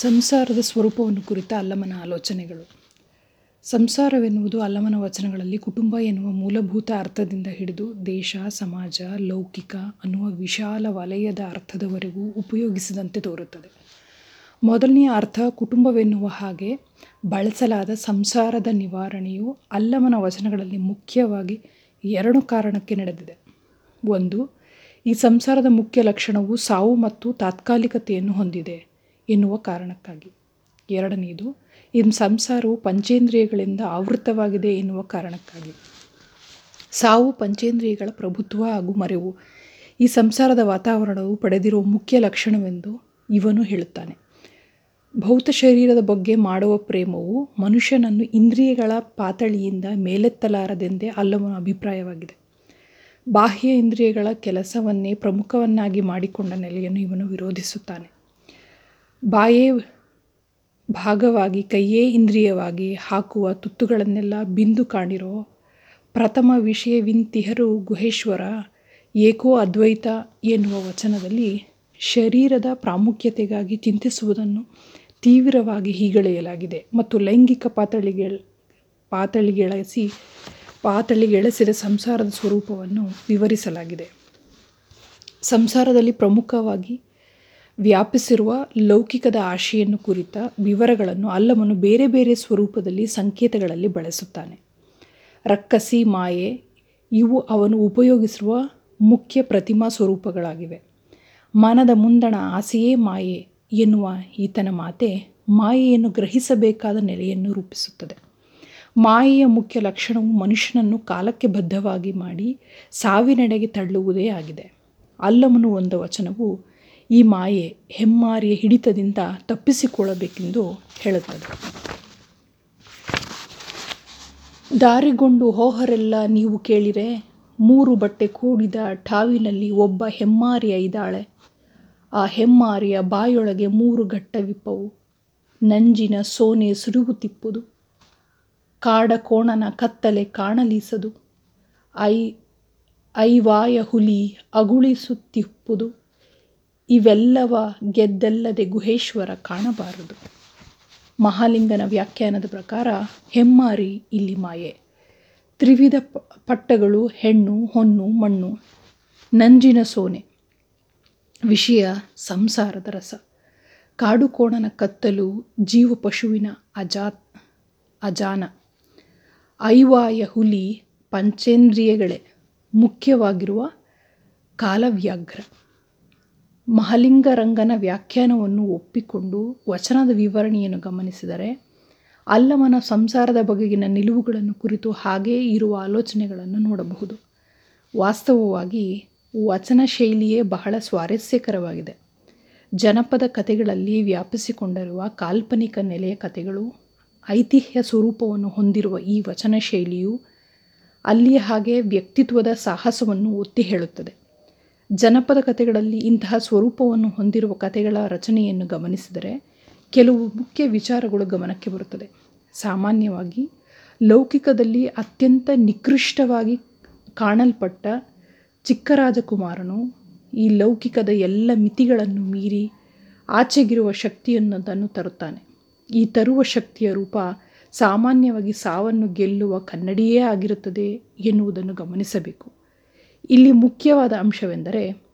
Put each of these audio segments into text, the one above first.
ಸಂಸಾರದ ಸ್ವರೂಪವನ್ನು ಕುರಿತ ಅಲ್ಲಮನ ಆಲೋಚನೆಗಳು. ಸಂಸಾರವೆನ್ನುವುದು ಅಲ್ಲಮನ ವಚನಗಳಲ್ಲಿ ಕುಟುಂಬ ಎನ್ನುವ ಮೂಲಭೂತ ಅರ್ಥದಿಂದ ಹಿಡಿದು ದೇಶ, ಸಮಾಜ, ಲೌಕಿಕ ಅನ್ನುವ ವಿಶಾಲ ವಲಯದ ಅರ್ಥದವರೆಗೂ ಉಪಯೋಗಿಸಿದಂತೆ ತೋರುತ್ತದೆ. ಮೊದಲನೆಯ ಅರ್ಥ ಕುಟುಂಬವೆನ್ನುವ ಹಾಗೆ ಬಳಸಲಾದ ಸಂಸಾರದ ನಿವಾರಣೆಯು ಅಲ್ಲಮನ ವಚನಗಳಲ್ಲಿ ಮುಖ್ಯವಾಗಿ ಎರಡು ಕಾರಣಕ್ಕೆ ನಡೆದಿದೆ. ಒಂದು, ಈ ಸಂಸಾರದ ಮುಖ್ಯ ಲಕ್ಷಣವು ಸಾವು ಮತ್ತು ತಾತ್ಕಾಲಿಕತೆಯನ್ನು ಹೊಂದಿದೆ. ಎನ್ನುವ ಕಾರಣಕ್ಕಾಗಿ. ಎರಡನೆಯದು ಇನ್ನು ಸಂಸಾರವು ಪಂಚೇಂದ್ರಿಯಗಳಿಂದ ಆವೃತವಾಗಿದೆ ಎನ್ನುವ ಕಾರಣಕ್ಕಾಗಿ. ಸಾವು ಪಂಚೇಂದ್ರಿಯಗಳ ಪ್ರಭುತ್ವ ಹಾಗೂ ಮರೆವು. ಈ ಸಂಸಾರದ ವಾತಾವರಣವು ಪಡೆದಿರುವ ಮುಖ್ಯ ಲಕ್ಷಣವೆಂದು ಇವನು ಹೇಳುತ್ತಾನೆ. ಭೌತ ಶರೀರದ ಬಗ್ಗೆ ಮಾಡುವ ಪ್ರೇಮವು ಮನುಷ್ಯನನ್ನು ಇಂದ್ರಿಯಗಳ ಪಾತಳಿಯಿಂದ ಮೇಲೆತ್ತಲಾರದೆಂದೇ ಅಲ್ಲವನ ಅಭಿಪ್ರಾಯವಾಗಿದೆ. ಬಾಹ್ಯ ಇಂದ್ರಿಯಗಳ ಕೆಲಸವನ್ನೇ ಪ್ರಮುಖವನ್ನಾಗಿ ಮಾಡಿಕೊಂಡ ನೆಲೆಯನ್ನು ಇವನು ವಿರೋಧಿಸುತ್ತಾನೆ. ಬಾಯೇ ಭಾಗವಾಗಿ, ಕೈಯೇ ಇಂದ್ರಿಯವಾಗಿ ಹಾಕುವ ತುತ್ತುಗಳನ್ನೆಲ್ಲ ಬಿಂದು ಕಾಣಿರೋ ಪ್ರಥಮ ವಿಷಯವಿಂತಿಹರು ಗುಹೇಶ್ವರ, ಏಕೋ ಅದ್ವೈತ ಎನ್ನುವ ವಚನದಲ್ಲಿ ಶರೀರದ ಪ್ರಾಮುಖ್ಯತೆಗಾಗಿ ಚಿಂತಿಸುವುದನ್ನು ತೀವ್ರವಾಗಿ ಹೀಗಳೆಯಲಾಗಿದೆ ಮತ್ತು ಲೈಂಗಿಕ ಪಾತಳಿಗೆ ಪಾತಳಿಗೆಳಸಿ, ಪಾತಳಿಗೆಳಸಿದ ಸಂಸಾರದ ಸ್ವರೂಪವನ್ನು ವಿವರಿಸಲಾಗಿದೆ. ಸಂಸಾರದಲ್ಲಿ ಪ್ರಮುಖವಾಗಿ ವ್ಯಾಪಿಸಿರುವ ಲೌಕಿಕದ ಆಶೆಯನ್ನು ಕುರಿತ ವಿವರಗಳನ್ನು ಅಲ್ಲಮನು ಬೇರೆ ಬೇರೆ ಸ್ವರೂಪದಲ್ಲಿ ಸಂಕೇತಗಳಲ್ಲಿ ಬಳಸುತ್ತಾನೆ. ರಕ್ಕಸಿ, ಮಾಯೆ, ಇವು ಅವನು ಉಪಯೋಗಿಸಿರುವ ಮುಖ್ಯ ಪ್ರತಿಮಾ ಸ್ವರೂಪಗಳಾಗಿವೆ. ಮನದ ಮುಂದಣ ಆಸೆಯೇ ಮಾಯೆ ಎನ್ನುವ ಈತನ ಮಾತೆ ಮಾಯೆಯನ್ನು ಗ್ರಹಿಸಬೇಕಾದ ನೆಲೆಯನ್ನು ರೂಪಿಸುತ್ತದೆ. ಮಾಯೆಯ ಮುಖ್ಯ ಲಕ್ಷಣವು ಮನುಷ್ಯನನ್ನು ಕಾಲಕ್ಕೆ ಬದ್ಧವಾಗಿ ಮಾಡಿ ಸಾವಿನೆಡೆಗೆ ತಳ್ಳುವುದೇ ಆಗಿದೆ. ಅಲ್ಲಮನು ಒಂದು ವಚನವು ಈ ಮಾಯೆ ಹೆಮ್ಮಾರಿಯ ಹಿಡಿತದಿಂದ ತಪ್ಪಿಸಿಕೊಳ್ಳಬೇಕೆಂದು ಹೇಳುತ್ತದೆ. ದಾರಿಗೊಂಡು ಹೋಹರೆಲ್ಲ ನೀವು ಕೇಳಿರೆ, ಮೂರು ಬಟ್ಟೆ ಕೂಡಿದ ಠಾವಿನಲ್ಲಿ ಒಬ್ಬ ಹೆಮ್ಮಾರಿಯ ಇದ್ದಾಳೆ. ಆ ಹೆಮ್ಮಾರಿಯ ಬಾಯೊಳಗೆ ಮೂರು ಘಟ್ಟವಿಪ್ಪವು ನಂಜಿನ ಸೋನೆ ಸುರುಗುತ್ತಿಪ್ಪುದು ಕಾಡ ಕೋಣನ ಕತ್ತಲೆ ಕಾಣಲಿಸದು. ಐ, ಐವಾಯ ಹುಲಿ ಅಗುಳಿಸುತ್ತಿಪ್ಪುದು. ಇವೆಲ್ಲವ ಗೆದ್ದಲ್ಲದೆ ಗುಹೇಶ್ವರ ಕಾಣಬಾರದು. ಮಹಾಲಿಂಗನ ವ್ಯಾಖ್ಯಾನದ ಪ್ರಕಾರ ಹೆಮ್ಮಾರಿ ಇಲ್ಲಿ ಮಾಯೆ. ತ್ರಿವಿಧ ಪಟ್ಟಗಳು, ಹೆಣ್ಣು, ಹೊನ್ನು, ಮಣ್ಣು, ನಂಜಿನ ಸೋನೆ. ವಿಷಯ ಸಂಸಾರದ ರಸ. ಕಾಡುಕೋಣನ ಕತ್ತಲು ಜೀವ ಪಶುವಿನ ಅಜಾತ್ ಅಜಾನ. ಐವಾಯ ಹುಲಿ ಪಂಚೇಂದ್ರಿಯಗಳೇ ಮುಖ್ಯವಾಗಿರುವ ಕಾಲವ್ಯಾಘ್ರ. ಮಹಲಿಂಗರಂಗನ ವ್ಯಾಖ್ಯಾನವನ್ನು ಒಪ್ಪಿಕೊಂಡು ವಚನದ ವಿವರಣೆಯನ್ನು ಗಮನಿಸಿದರೆ, ಅಲ್ಲಮನ ಸಂಸಾರದ ಬಗೆಗಿನ ನಿಲುವುಗಳನ್ನು ಕುರಿತು ಹಾಗೇ ಇರುವ ಆಲೋಚನೆಗಳನ್ನು ನೋಡಬಹುದು. ವಾಸ್ತವವಾಗಿ ವಚನ ಶೈಲಿಯೇ ಬಹಳ ಸ್ವಾರಸ್ಯಕರವಾಗಿದೆ. ಜನಪದ ಕಥೆಗಳಲ್ಲಿ ವ್ಯಾಪಿಸಿಕೊಂಡಿರುವ ಕಾಲ್ಪನಿಕ ನೆಲೆಯ ಕಥೆಗಳು, ಐತಿಹ್ಯ ಸ್ವರೂಪವನ್ನು ಹೊಂದಿರುವ ಈ ವಚನ ಶೈಲಿಯು ಅಲ್ಲಿಯ ಹಾಗೆ ವ್ಯಕ್ತಿತ್ವದ ಸಾಹಸವನ್ನು ಒತ್ತಿ ಹೇಳುತ್ತದೆ. ಜನಪದ ಕಥೆಗಳಲ್ಲಿ ಇಂತಹ ಸ್ವರೂಪವನ್ನು ಹೊಂದಿರುವ ಕಥೆಗಳ ರಚನೆಯನ್ನು ಗಮನಿಸಿದರೆ ಕೆಲವು ಮುಖ್ಯ ವಿಚಾರಗಳು ಗಮನಕ್ಕೆ ಬರುತ್ತದೆ. ಸಾಮಾನ್ಯವಾಗಿ ಲೌಕಿಕದಲ್ಲಿ ಅತ್ಯಂತ ನಿಕೃಷ್ಟವಾಗಿ ಕಾಣಲ್ಪಟ್ಟ ಚಿಕ್ಕ ರಾಜಕುಮಾರನು ಈ ಲೌಕಿಕದ ಎಲ್ಲ ಮಿತಿಗಳನ್ನು ಮೀರಿ ಆಚೆಗಿರುವ ಶಕ್ತಿಯನ್ನೊಂದನ್ನು ತರುತ್ತಾನೆ. ಈ ತರುವ ಶಕ್ತಿಯ ರೂಪ ಸಾಮಾನ್ಯವಾಗಿ ಸಾವನ್ನು ಗೆಲ್ಲುವ ಕನ್ನಡಿಯೇ ಆಗಿರುತ್ತದೆ ಎನ್ನುವುದನ್ನು ಗಮನಿಸಬೇಕು. ಇಲ್ಲಿ ಮುಖ್ಯವಾದ ಅಂಶವೆಂದರೆ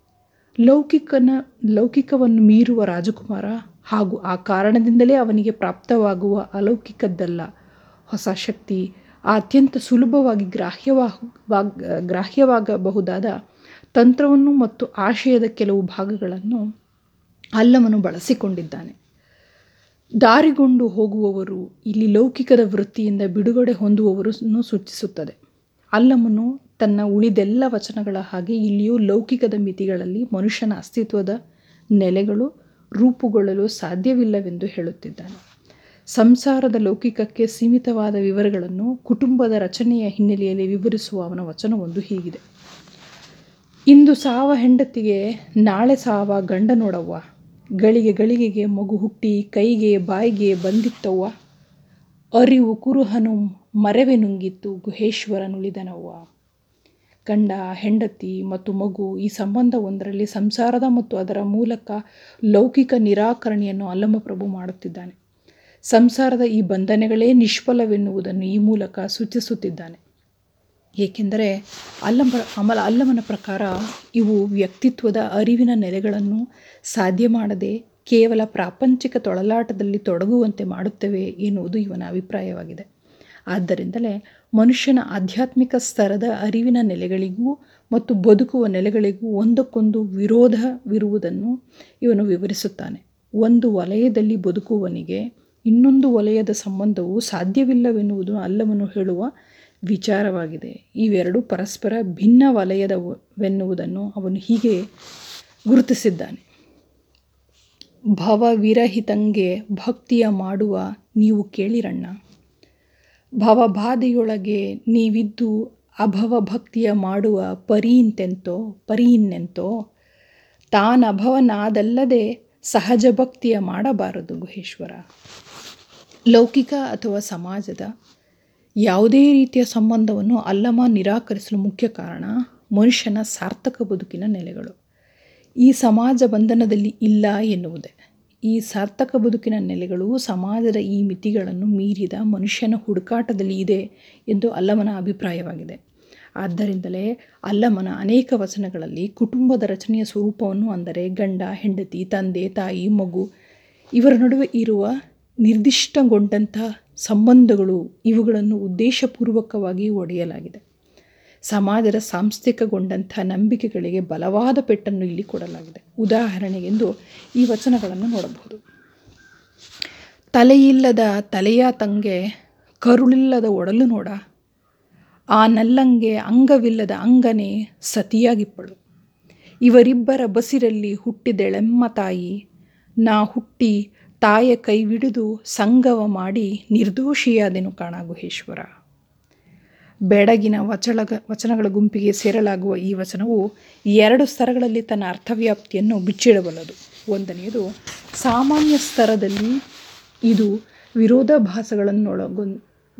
ಲೌಕಿಕನ, ಲೌಕಿಕವನ್ನು ಮೀರುವ ರಾಜಕುಮಾರ ಹಾಗೂ ಆ ಕಾರಣದಿಂದಲೇ ಅವನಿಗೆ ಪ್ರಾಪ್ತವಾಗುವ ಅಲೌಕಿಕದ್ದಲ್ಲ. ಹೊಸ ಶಕ್ತಿ, ಅತ್ಯಂತ ಸುಲಭವಾಗಿ ಗ್ರಾಹ್ಯವಾಗ ಗ್ರಾಹ್ಯವಾಗಬಹುದಾದ ತಂತ್ರವನ್ನು ಮತ್ತು ಆಶಯದ ಕೆಲವು ಭಾಗಗಳನ್ನು ಅಲ್ಲಮನು ಬಳಸಿಕೊಂಡಿದ್ದಾನೆ. ದಾರಿಗೊಂಡು ಹೋಗುವವರು ಇಲ್ಲಿ ಲೌಕಿಕದ ವೃತ್ತಿಯಿಂದ ಬಿಡುಗಡೆ ಹೊಂದುವವರನ್ನು ಸೂಚಿಸುತ್ತದೆ. ಅಲ್ಲಮನು ತನ್ನ ಉಳಿದೆಲ್ಲ ವಚನಗಳ ಹಾಗೆ ಇಲ್ಲಿಯೂ ಲೌಕಿಕದ ಮಿತಿಗಳಲ್ಲಿ ಮನುಷ್ಯನ ಅಸ್ತಿತ್ವದ ನೆಲೆಗಳು ರೂಪುಗೊಳ್ಳಲು ಸಾಧ್ಯವಿಲ್ಲವೆಂದು ಹೇಳುತ್ತಿದ್ದಾನೆ. ಸಂಸಾರದ ಲೌಕಿಕಕ್ಕೆ ಸೀಮಿತವಾದ ವಿವರಗಳನ್ನು ಕುಟುಂಬದ ರಚನೆಯ ಹಿನ್ನೆಲೆಯಲ್ಲಿ ವಿವರಿಸುವ ಅವನ ವಚನವೊಂದು ಹೀಗಿದೆ. ಇಂದು ಸಾವ ಹೆಂಡತಿಗೆ, ನಾಳೆ ಸಾವ ಗಂಡ ನೋಡವ್ವ ಗಳಿಗೆ ಗಳಿಗೆಗೆ ಮಗು ಹುಟ್ಟಿ, ಕೈಗೆ ಬಾಯಿಗೆ ಬಂದಿತ್ತವ್ವ. ಅರಿವು ಕುರುಹನು ಮರವೆ ನುಂಗಿತ್ತು, ಗುಹೇಶ್ವರನುಳಿದನವ್ವ. ಗಂಡ, ಹೆಂಡತಿ ಮತ್ತು ಮಗು ಈ ಸಂಬಂಧ ಒಂದರಲ್ಲಿ ಸಂಸಾರದ ಮತ್ತು ಅದರ ಮೂಲಕ ಲೌಕಿಕ ನಿರಾಕರಣೆಯನ್ನು ಅಲ್ಲಮಪ್ರಭು ಮಾಡುತ್ತಿದ್ದಾನೆ. ಸಂಸಾರದ ಈ ಬಂಧನಗಳೇ ನಿಷ್ಫಲವೆನ್ನುವುದನ್ನು ಈ ಮೂಲಕ ಸೂಚಿಸುತ್ತಿದ್ದಾನೆ. ಏಕೆಂದರೆ ಅಲ್ಲಮ ಅಮಲ, ಅಲ್ಲಮನ ಪ್ರಕಾರ ಇವು ವ್ಯಕ್ತಿತ್ವದ ಅರಿವಿನ ನೆಲೆಗಳನ್ನು ಸಾಧ್ಯ ಮಾಡದೆ ಕೇವಲ ಪ್ರಾಪಂಚಿಕ ತೊಳಲಾಟದಲ್ಲಿ ತೊಡಗುವಂತೆ ಮಾಡುತ್ತವೆ ಎನ್ನುವುದು ಇವನ ಅಭಿಪ್ರಾಯವಾಗಿದೆ. ಆದ್ದರಿಂದಲೇ ಮನುಷ್ಯನ ಆಧ್ಯಾತ್ಮಿಕ ಸ್ತರದ ಅರಿವಿನ ನೆಲೆಗಳಿಗೂ ಮತ್ತು ಬದುಕುವ ನೆಲೆಗಳಿಗೂ ಒಂದಕ್ಕೊಂದು ವಿರೋಧವಿರುವುದನ್ನು ಇವನು ವಿವರಿಸುತ್ತಾನೆ. ಒಂದು ವಲಯದಲ್ಲಿ ಬದುಕುವವನಿಗೆ ಇನ್ನೊಂದು ವಲಯದ ಸಂಬಂಧವು ಸಾಧ್ಯವಿಲ್ಲವೆನ್ನುವುದು ಅಲ್ಲಮನು ಹೇಳುವ ವಿಚಾರವಾಗಿದೆ. ಇವೆರಡು ಪರಸ್ಪರ ಭಿನ್ನ ವಲಯದವೆನ್ನುವುದನ್ನು ಅವನು ಹೀಗೆ ಗುರುತಿಸಿದ್ದಾನೆ. ಭವವಿರಹಿತಂಗೆ ಭಕ್ತಿಯ ಮಾಡುವ ನೀವು ಕೇಳಿರಣ್ಣ ಭವಬಾಧೆಯೊಳಗೆ ನೀವಿದ್ದು ಅಭವ ಭಕ್ತಿಯ ಮಾಡುವ ಪರಿಯಿಂತೆಂತೋ, ಪರಿಯಿನ್ನೆಂತೋ, ತಾನಭವನಾದಲ್ಲದೆ ಸಹಜ ಭಕ್ತಿಯ ಮಾಡಬಾರದು ಗುಹೇಶ್ವರ. ಲೌಕಿಕ ಅಥವಾ ಸಮಾಜದ ಯಾವುದೇ ರೀತಿಯ ಸಂಬಂಧವನ್ನು ಅಲ್ಲಮ ನಿರಾಕರಿಸಲು ಮುಖ್ಯ ಕಾರಣ ಮನುಷ್ಯನ ಸಾರ್ಥಕ ಬದುಕಿನ ನೆಲೆಗಳು. ಈ ಸಮಾಜ ಬಂಧನದಲ್ಲಿ ಇಲ್ಲ ಎನ್ನುವುದೇ. ಈ ಸಾರ್ಥಕ ಬದುಕಿನ ನೆಲೆಗಳು ಸಮಾಜದ ಈ ಮಿತಿಗಳನ್ನು ಮೀರಿದ ಮನುಷ್ಯನ ಹುಡುಕಾಟದಲ್ಲಿ ಇದೆ ಎಂದು ಅಲ್ಲಮನ ಅಭಿಪ್ರಾಯವಾಗಿದೆ. ಆದ್ದರಿಂದಲೇ ಅಲ್ಲಮನ ಅನೇಕ ವಚನಗಳಲ್ಲಿ ಕುಟುಂಬದ ರಚನೆಯ ಸ್ವರೂಪವನ್ನು ಅಂದರೆ ಗಂಡ, ಹೆಂಡತಿ, ತಂದೆ, ತಾಯಿ, ಮಗು ಇವರ ನಡುವೆ ಇರುವ ನಿರ್ದಿಷ್ಟಗೊಂಡಂಥ ಸಂಬಂಧಗಳು ಇವುಗಳನ್ನು ಉದ್ದೇಶಪೂರ್ವಕವಾಗಿ ಒಡೆಯಲಾಗಿದೆ. ಸಮಾಜದ ಸಾಂಸ್ಥಿಕಗೊಂಡಂಥ ನಂಬಿಕೆಗಳಿಗೆ ಬಲವಾದ ಪೆಟ್ಟನ್ನು ಇಲ್ಲಿ ಕೊಡಲಾಗಿದೆ. ಉದಾಹರಣೆಗೆಂದು ಈ ವಚನಗಳನ್ನು ನೋಡಬಹುದು. ತಲೆಯಿಲ್ಲದ ತಲೆಯ ತಂಗೆ ಕರುಳಿಲ್ಲದ ಒಡಲು ನೋಡ. ಆ ನಲ್ಲಂಗೆ ಅಂಗವಿಲ್ಲದ ಅಂಗನೆ ಸತಿಯಾಗಿಪ್ಪಳು. ಇವರಿಬ್ಬರ ಬಸಿರಲ್ಲಿ ಹುಟ್ಟಿದೆಳೆಮ್ಮ ತಾಯಿ. ನಾ ಹುಟ್ಟಿ ತಾಯ ಕೈವಿಡಿದು ಸಂಗವ ಮಾಡಿ ನಿರ್ದೋಷಿಯಾದೆನು ಕಾಣ ಗುಹೇಶ್ವರ ಬೆಡಗಿನ ವಚಳಗ ವಚನಗಳ ಗುಂಪಿಗೆ ಸೇರಲಾಗುವ ಈ ವಚನವು ಎರಡು ಸ್ತರಗಳಲ್ಲಿ ತನ್ನ ಅರ್ಥವ್ಯಾಪ್ತಿಯನ್ನು ಬಿಚ್ಚಿಡಬಲ್ಲದು. ಒಂದನೆಯದು, ಸಾಮಾನ್ಯ ಸ್ತರದಲ್ಲಿ ಇದು ವಿರೋಧಾಭಾಸಗಳನ್ನೊಳಗೊ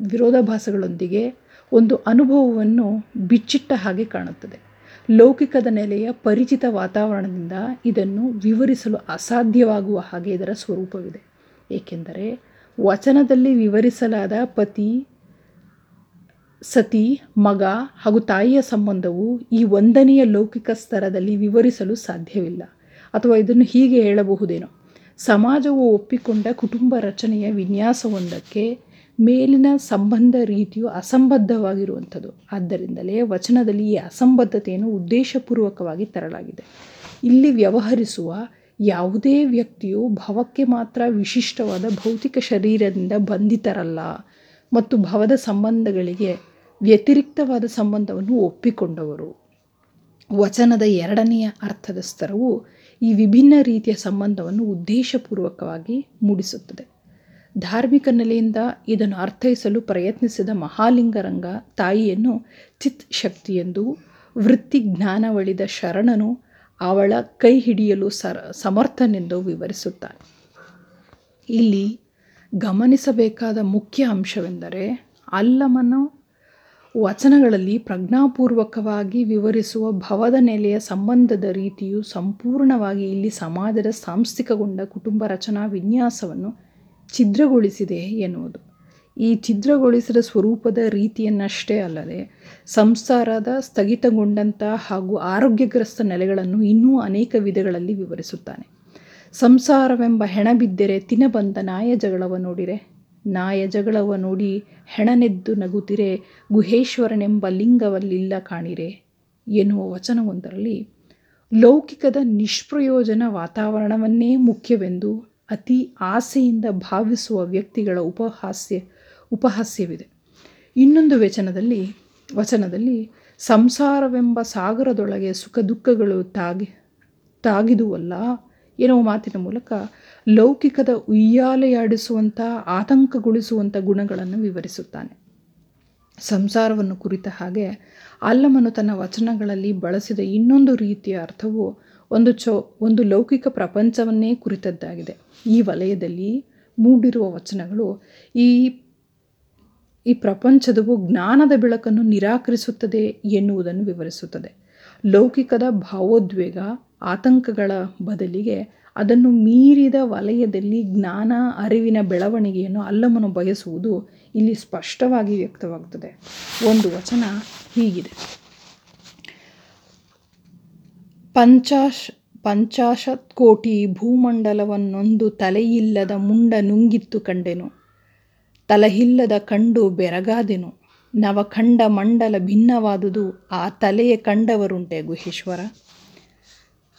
ವಿರೋಧಾಭಾಸಗಳೊಂದಿಗೆ ಒಂದು ಅನುಭವವನ್ನು ಬಿಚ್ಚಿಟ್ಟ ಹಾಗೆ ಕಾಣುತ್ತದೆ. ಲೌಕಿಕದ ನೆಲೆಯ ಪರಿಚಿತ ವಾತಾವರಣದಿಂದ ಇದನ್ನು ವಿವರಿಸಲು ಅಸಾಧ್ಯವಾಗುವ ಹಾಗೆ ಇದರ ಸ್ವರೂಪವಿದೆ. ಏಕೆಂದರೆ, ವಚನದಲ್ಲಿ ವಿವರಿಸಲಾದ ಪತಿ ಸತಿ, ಮಗ ಹಾಗೂ ತಾಯಿಯ ಸಂಬಂಧವು ಈ ಒಂದನೆಯ ಲೌಕಿಕ ಸ್ತರದಲ್ಲಿ ವಿವರಿಸಲು ಸಾಧ್ಯವಿಲ್ಲ. ಅಥವಾ ಇದನ್ನು ಹೀಗೆ ಹೇಳಬಹುದೇನೋ, ಸಮಾಜವು ಒಪ್ಪಿಕೊಂಡ ಕುಟುಂಬ ರಚನೆಯ ವಿನ್ಯಾಸವೊಂದಕ್ಕೆ ಮೇಲಿನ ಸಂಬಂಧ ರೀತಿಯು ಅಸಂಬದ್ಧವಾಗಿರುವಂಥದ್ದು. ಆದ್ದರಿಂದಲೇ ವಚನದಲ್ಲಿ ಈ ಅಸಂಬದ್ಧತೆಯನ್ನು ಉದ್ದೇಶಪೂರ್ವಕವಾಗಿ ತರಲಾಗಿದೆ. ಇಲ್ಲಿ ವ್ಯವಹರಿಸುವ ಯಾವುದೇ ವ್ಯಕ್ತಿಯು ಭವಕ್ಕೆ ಮಾತ್ರ ವಿಶಿಷ್ಟವಾದ ಭೌತಿಕ ಶರೀರದಿಂದ ಬಂಧಿತರಲ್ಲ ಮತ್ತು ಭವದ ಸಂಬಂಧಗಳಿಗೆ ವ್ಯತಿರಿಕ್ತವಾದ ಸಂಬಂಧವನ್ನು ಒಪ್ಪಿಕೊಂಡವರು. ವಚನದ ಎರಡನೆಯ ಅರ್ಥದ ಸ್ತರವು ಈ ವಿಭಿನ್ನ ರೀತಿಯ ಸಂಬಂಧವನ್ನು ಉದ್ದೇಶಪೂರ್ವಕವಾಗಿ ಮೂಡಿಸುತ್ತದೆ. ಧಾರ್ಮಿಕ ನೆಲೆಯಿಂದ ಇದನ್ನು ಅರ್ಥೈಸಲು ಪ್ರಯತ್ನಿಸಿದ ಮಹಾಲಿಂಗರಂಗ ತಾಯಿಯನ್ನು ಚಿತ್ ಶಕ್ತಿಯೆಂದು ವೃತ್ತಿ ಜ್ಞಾನವಳಿದ ಶರಣನು ಅವಳ ಕೈ ಹಿಡಿಯಲು ಸರ, ಸಮರ್ಥನೆಂದು ವಿವರಿಸುತ್ತಾನೆ. ಇಲ್ಲಿ ಗಮನಿಸಬೇಕಾದ ಮುಖ್ಯ ಅಂಶವೆಂದರೆ ಅಲ್ಲಮನು ವಚನಗಳಲ್ಲಿ ಪ್ರಜ್ಞಾಪೂರ್ವಕವಾಗಿ ವಿವರಿಸುವ ಭವದ ನೆಲೆಯ ಸಂಬಂಧದ ರೀತಿಯು ಸಂಪೂರ್ಣವಾಗಿ ಇಲ್ಲಿ ಸಮಾಜದ ಸಾಂಸ್ಥಿಕಗೊಂಡ ಕುಟುಂಬ ರಚನಾ ವಿನ್ಯಾಸವನ್ನು ಛಿದ್ರಗೊಳಿಸಿದೆ ಎನ್ನುವುದು. ಈ ಛಿದ್ರಗೊಳಿಸಿದ ಸ್ವರೂಪದ ರೀತಿಯನ್ನಷ್ಟೇ ಅಲ್ಲದೆ, ಸಂಸಾರದ ಸ್ಥಗಿತಗೊಂಡಂಥ ಹಾಗೂ ಆರೋಗ್ಯಗ್ರಸ್ತ ನೆಲೆಗಳನ್ನು ಇನ್ನೂ ಅನೇಕ ವಿಧಗಳಲ್ಲಿ ವಿವರಿಸುತ್ತಾನೆ. ಸಂಸಾರವೆಂಬ ಹೆಣ ಬಿದ್ದರೆ ತಿನಬಂದ ನಾಯ ಜಗಳವ ನೋಡಿರೆ ನಾಯ ಜಗಳವ ನೋಡಿ ಹೆಣನೆದ್ದು ನಗುತ್ತಿರೆ, ಗುಹೇಶ್ವರನೆಂಬ ಲಿಂಗವಲ್ಲಿಲ್ಲ ಕಾಣಿರೆ. ಎನ್ನುವ ವಚನವೊಂದರಲ್ಲಿ, ಲೌಕಿಕದ ನಿಷ್ಪ್ರಯೋಜನ ವಾತಾವರಣವನ್ನೇ ಮುಖ್ಯವೆಂದು ಅತಿ ಆಸೆಯಿಂದ ಭಾವಿಸುವ ವ್ಯಕ್ತಿಗಳ ಉಪಹಾಸ್ಯ, ಉಪಹಾಸ್ಯವಿದೆ. ಇನ್ನೊಂದು ವಚನದಲ್ಲಿ ವಚನದಲ್ಲಿ ಸಂಸಾರವೆಂಬ ಸಾಗರದೊಳಗೆ ಸುಖ ದುಃಖಗಳು ತಾಗಿ, ತಾಗಿದುವಲ್ಲ ಎನ್ನುವ ಮಾತಿನ ಮೂಲಕ ಲೌಕಿಕದ ಉಯ್ಯಾಲೆಯಾಡಿಸುವಂಥ, ಆತಂಕಗೊಳಿಸುವಂಥ ಗುಣಗಳನ್ನು ವಿವರಿಸುತ್ತಾನೆ. ಸಂಸಾರವನ್ನು ಕುರಿತ ಹಾಗೆ ಅಲ್ಲಮನು ತನ್ನ ವಚನಗಳಲ್ಲಿ ಬಳಸಿದ ಇನ್ನೊಂದು ರೀತಿಯ ಅರ್ಥವು ಒಂದು ಚೌ, ಒಂದು ಲೌಕಿಕ ಪ್ರಪಂಚವನ್ನೇ ಕುರಿತದ್ದಾಗಿದೆ. ಈ ವಲಯದಲ್ಲಿ ಮೂಡಿರುವ ವಚನಗಳು ಈ ಈ ಪ್ರಪಂಚದವು ಜ್ಞಾನದ ಬೆಳಕನ್ನು ನಿರಾಕರಿಸುತ್ತದೆ ಎನ್ನುವುದನ್ನು ವಿವರಿಸುತ್ತದೆ. ಲೌಕಿಕದ ಭಾವೋದ್ವೇಗ, ಆತಂಕಗಳ ಬದಲಿಗೆ ಅದನ್ನು ಮೀರಿದ ವಲಯದಲ್ಲಿ ಜ್ಞಾನ, ಅರಿವಿನ ಬೆಳವಣಿಗೆಯನ್ನು ಅಲ್ಲಮನು ಬಯಸುವುದು ಇಲ್ಲಿ ಸ್ಪಷ್ಟವಾಗಿ ವ್ಯಕ್ತವಾಗುತ್ತದೆ ಒಂದು ವಚನ ಹೀಗಿದೆ. ಪಂಚಾಶ್ ಪಂಚಾಶತ್ ಕೋಟಿ ಭೂಮಂಡಲವನ್ನೊಂದು ತಲೆಯಿಲ್ಲದ ಮುಂಡ ನುಂಗಿತ್ತು ಕಂಡೆನು. ತಲೆಯಿಲ್ಲದ ಕಂಡು ಬೆರಗಾದೆನು. ನವಖಂಡ ಮಂಡಲ ಭಿನ್ನವಾದುದು ಆ ತಲೆಯ ಕಂಡವರುಂಟೆ ಗುಹೇಶ್ವರ.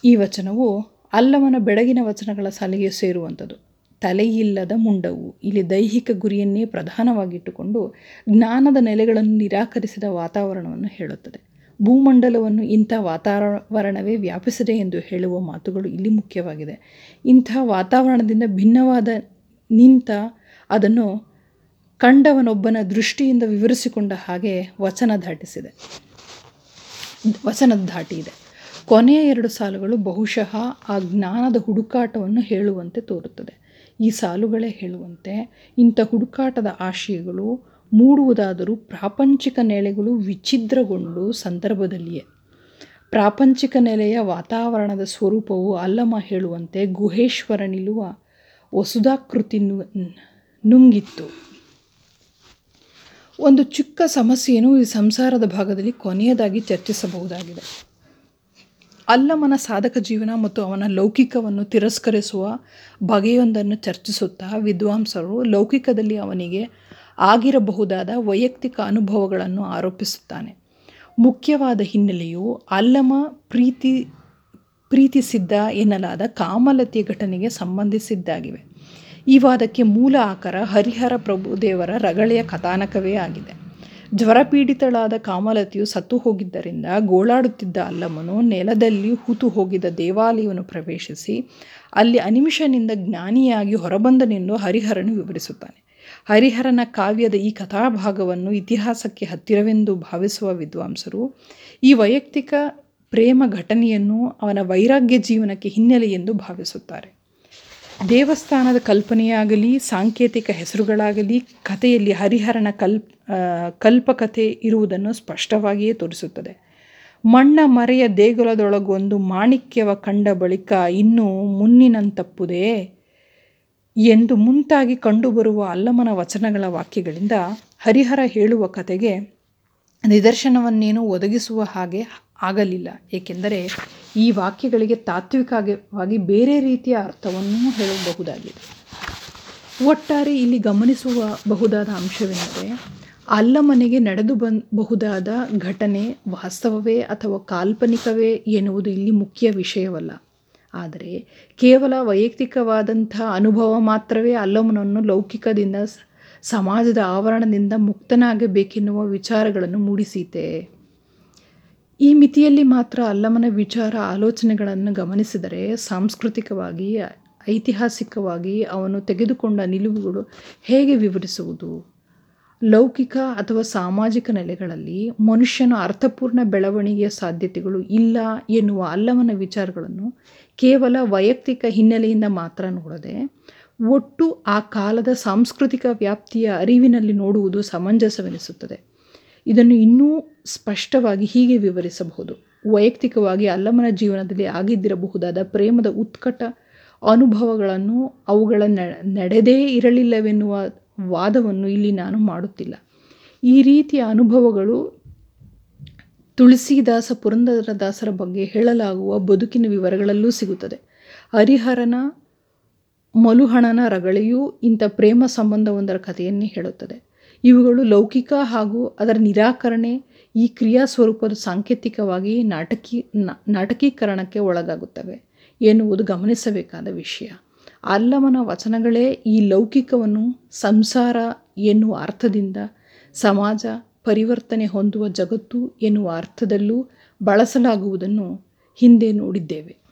ಈ ವಚನವು ಅಲ್ಲಮನ ಬೆಳಗಿನ ವಚನಗಳ ಸಾಲಿಗೆ ಸೇರುವಂಥದ್ದು. ತಲೆಯಿಲ್ಲದ ಮುಂಡವು ಇಲ್ಲಿ ದೈಹಿಕ ಗುರಿಯನ್ನೇ ಪ್ರಧಾನವಾಗಿಟ್ಟುಕೊಂಡು ಜ್ಞಾನದ ನೆಲೆಗಳನ್ನು ನಿರಾಕರಿಸಿದ ವಾತಾವರಣವನ್ನು ಹೇಳುತ್ತದೆ. ಭೂಮಂಡಲವನ್ನು ಇಂಥ ವಾತಾವರಣವೇ ವ್ಯಾಪಿಸಿದೆ ಎಂದು ಹೇಳುವ ಮಾತುಗಳು ಇಲ್ಲಿ ಮುಖ್ಯವಾಗಿದೆ. ಇಂಥ ವಾತಾವರಣದಿಂದ ಭಿನ್ನವಾದ ನಿಂತ ಅದನ್ನು ಕಂಡವನೊಬ್ಬನ ದೃಷ್ಟಿಯಿಂದ ವಿವರಿಸಿಕೊಂಡ ಹಾಗೆ ವಚನ ದಾಟಿಸಿದೆ. ವಚನದ ಧಾಟಿ ಇದೆ. ಕೊನೆಯ ಎರಡು ಸಾಲುಗಳು ಬಹುಶಃ ಆ ಜ್ಞಾನದ ಹುಡುಕಾಟವನ್ನು ಹೇಳುವಂತೆ ತೋರುತ್ತದೆ. ಈ ಸಾಲುಗಳೇ ಹೇಳುವಂತೆ ಇಂಥ ಹುಡುಕಾಟದ ಆಶಯಗಳು ಮೂಡುವುದಾದರೂ ಪ್ರಾಪಂಚಿಕ ನೆಲೆಗಳು ವಿಚ್ಛಿದ್ರಗೊಂಡು ಸಂದರ್ಭದಲ್ಲಿಯೇ. ಪ್ರಾಪಂಚಿಕ ನೆಲೆಯ ವಾತಾವರಣದ ಸ್ವರೂಪವು ಅಲ್ಲಮ ಹೇಳುವಂತೆ ಗುಹೇಶ್ವರ ನಿಲ್ಲುವ ವಸುಧಾಕೃತಿ ನುಂಗಿತ್ತು. ಒಂದು ಚಿಕ್ಕ ಸಮಸ್ಯೆಯನ್ನು ಈ ಸಂಸಾರದ ಭಾಗದಲ್ಲಿ ಕೊನೆಯದಾಗಿ ಚರ್ಚಿಸಬಹುದಾಗಿದೆ. ಅಲ್ಲಮನ ಸಾಧಕ ಜೀವನ ಮತ್ತು ಅವನ ಲೌಕಿಕವನ್ನು ತಿರಸ್ಕರಿಸುವ ಬಗೆಯೊಂದನ್ನು ಚರ್ಚಿಸುತ್ತಾ ವಿದ್ವಾಂಸರು ಲೌಕಿಕದಲ್ಲಿ ಅವನಿಗೆ ಆಗಿರಬಹುದಾದ ವೈಯಕ್ತಿಕ ಅನುಭವಗಳನ್ನು ಆರೋಪಿಸುತ್ತಾನೆ. ಮುಖ್ಯವಾದ ಹಿನ್ನೆಲೆಯು ಅಲ್ಲಮ ಪ್ರೀತಿ, ಪ್ರೀತಿಸಿದ್ದ ಎನ್ನಲಾದ ಕಾಮಲತೆಯ ಘಟನೆಗೆ ಸಂಬಂಧಿಸಿದ್ದಾಗಿವೆ. ಈ ವಾದಕ್ಕೆ ಮೂಲ ಆಕಾರ ಹರಿಹರ ಪ್ರಭುದೇವರ ರಗಳೆಯ ಕಥಾನಕವೇ ಆಗಿದೆ. ಜ್ವರಪೀಡಿತಳಾದ ಕಾಮಲತಿಯು ಸತ್ತು ಹೋಗಿದ್ದರಿಂದ ಗೋಳಾಡುತ್ತಿದ್ದ ಅಲ್ಲಮ್ಮನು ನೆಲದಲ್ಲಿ ಹೂತು ಹೋಗಿದ್ದ ದೇವಾಲಯವನ್ನು ಪ್ರವೇಶಿಸಿ ಅಲ್ಲಿ ಅನಿಮಿಷನಿಂದ ಜ್ಞಾನಿಯಾಗಿ ಹೊರಬಂದನೆಂದು ಹರಿಹರನು ವಿವರಿಸುತ್ತಾನೆ. ಹರಿಹರನ ಕಾವ್ಯದ ಈ ಕಥಾಭಾಗವನ್ನು ಇತಿಹಾಸಕ್ಕೆ ಹತ್ತಿರವೆಂದು ಭಾವಿಸುವ ವಿದ್ವಾಂಸರು ಈ ವೈಯಕ್ತಿಕ ಪ್ರೇಮ ಘಟನೆಯನ್ನು ಅವನ ವೈರಾಗ್ಯ ಜೀವನಕ್ಕೆ ಹಿನ್ನೆಲೆ ಎಂದು ಭಾವಿಸುತ್ತಾರೆ. ದೇವಸ್ಥಾನದ ಕಲ್ಪನೆಯಾಗಲಿ, ಸಾಂಕೇತಿಕ ಹೆಸರುಗಳಾಗಲಿ, ಕಥೆಯಲ್ಲಿ ಹರಿಹರನ ಕಲ್ಪ್ ಕಲ್ಪಕಥೆ ಇರುವುದನ್ನು ಸ್ಪಷ್ಟವಾಗಿಯೇ ತೋರಿಸುತ್ತದೆ. ಮಣ್ಣ ಮರೆಯ ದೇಗುಲದೊಳಗೊಂದು ಮಾಣಿಕ್ಯವ ಕಂಡ ಬಳಿಕ ಇನ್ನೂ ಮುನ್ನಿನಂತಪ್ಪುದೇ ಎಂದು ಮುಂತಾಗಿ ಕಂಡುಬರುವ ಅಲ್ಲಮನ ವಚನಗಳ ವಾಕ್ಯಗಳಿಂದ ಹರಿಹರ ಹೇಳುವ ಕತೆಗೆ ನಿದರ್ಶನವನ್ನೇನು ಒದಗಿಸುವ ಹಾಗೆ ಆಗಲಿಲ್ಲ. ಏಕೆಂದರೆ ಈ ವಾಕ್ಯಗಳಿಗೆ ತಾತ್ವಿಕವಾಗಿ ಬೇರೆ ರೀತಿಯ ಅರ್ಥವನ್ನು ಹೇಳಬಹುದಾಗಿದೆ. ಒಟ್ಟಾರೆ ಇಲ್ಲಿ ಗಮನಿಸುವ ಬಹುದಾದ ಅಂಶವೆಂದರೆ ಅಲ್ಲಮನೆಗೆ ನಡೆದು ಬಂದಬಹುದಾದ ಘಟನೆ ವಾಸ್ತವವೇ ಅಥವಾ ಕಾಲ್ಪನಿಕವೇ ಎನ್ನುವುದು ಇಲ್ಲಿ ಮುಖ್ಯ ವಿಷಯವಲ್ಲ. ಆದರೆ ಕೇವಲ ವೈಯಕ್ತಿಕವಾದಂಥ ಅನುಭವ ಮಾತ್ರವೇ ಅಲ್ಲಮನನ್ನು ಲೌಕಿಕದಿಂದ, ಸಮಾಜದ ಆವರಣದಿಂದ ಮುಕ್ತನಾಗಬೇಕೆನ್ನುವ ವಿಚಾರಗಳನ್ನು ಮೂಡಿಸೀತೆ. ಈ ಮಿತಿಯಲ್ಲಿ ಮಾತ್ರ ಅಲ್ಲಮನ ವಿಚಾರ ಆಲೋಚನೆಗಳನ್ನು ಗಮನಿಸಿದರೆ ಸಾಂಸ್ಕೃತಿಕವಾಗಿ, ಐತಿಹಾಸಿಕವಾಗಿ ಅವನು ತೆಗೆದುಕೊಂಡ ನಿಲುವುಗಳು ಹೇಗೆ ವಿವರಿಸುವುದು? ಲೌಕಿಕ ಅಥವಾ ಸಾಮಾಜಿಕ ನೆಲೆಗಳಲ್ಲಿ ಮನುಷ್ಯನ ಅರ್ಥಪೂರ್ಣ ಬೆಳವಣಿಗೆಯ ಸಾಧ್ಯತೆಗಳು ಇಲ್ಲ ಎನ್ನುವ ಅಲ್ಲಮನ ವಿಚಾರಗಳನ್ನು ಕೇವಲ ವೈಯಕ್ತಿಕ ಹಿನ್ನೆಲೆಯಿಂದ ಮಾತ್ರ ನೋಡದೆ ಒಟ್ಟು ಆ ಕಾಲದ ಸಾಂಸ್ಕೃತಿಕ ವ್ಯಾಪ್ತಿಯ ಅರಿವಿನಲ್ಲಿ ನೋಡುವುದು ಸಮಂಜಸವೆನಿಸುತ್ತದೆ. ಇದನ್ನು ಇನ್ನೂ ಸ್ಪಷ್ಟವಾಗಿ ಹೀಗೆ ವಿವರಿಸಬಹುದು. ವೈಯಕ್ತಿಕವಾಗಿ ಅಲ್ಲಮನ ಜೀವನದಲ್ಲಿ ಆಗಿದ್ದಿರಬಹುದಾದ ಪ್ರೇಮದ ಉತ್ಕಟ ಅನುಭವಗಳನ್ನು ಅವುಗಳ ನಡೆದೇ ಇರಲಿಲ್ಲವೆನ್ನುವ ವಾದವನ್ನು ಇಲ್ಲಿ ನಾನು ಮಾಡುತ್ತಿಲ್ಲ. ಈ ರೀತಿಯ ಅನುಭವಗಳು ತುಳಸಿದಾಸ ಪುರಂದರದಾಸರ ಬಗ್ಗೆ ಹೇಳಲಾಗುವ ಬದುಕಿನ ವಿವರಗಳಲ್ಲೂ ಸಿಗುತ್ತದೆ. ಹರಿಹರನ, ಮಲುಹಣನ ರಗಳೆಯೂ ಇಂಥ ಪ್ರೇಮ ಸಂಬಂಧವೊಂದರ ಕಥೆಯನ್ನೇ ಹೇಳುತ್ತದೆ. ಇವುಗಳು ಲೌಕಿಕ ಹಾಗೂ ಅದರ ನಿರಾಕರಣೆ ಈ ಕ್ರಿಯಾ ಸ್ವರೂಪದ ಸಾಂಕೇತಿಕವಾಗಿ ನಾಟಕೀ, ನಾಟಕೀಕರಣಕ್ಕೆ ಒಳಗಾಗುತ್ತವೆ ಎನ್ನುವುದು ಗಮನಿಸಬೇಕಾದ ವಿಷಯ. ಅಲ್ಲಮನ ವಚನಗಳೇ ಈ ಲೌಕಿಕವನ್ನು ಸಂಸಾರ ಎನ್ನುವ ಅರ್ಥದಿಂದ ಸಮಾಜ ಪರಿವರ್ತನೆ ಹೊಂದುವ ಜಗತ್ತು ಎನ್ನುವ ಅರ್ಥದಲ್ಲೂ ಬಳಸಲಾಗುವುದನ್ನು ಹಿಂದೆ ನೋಡಿದ್ದೇವೆ.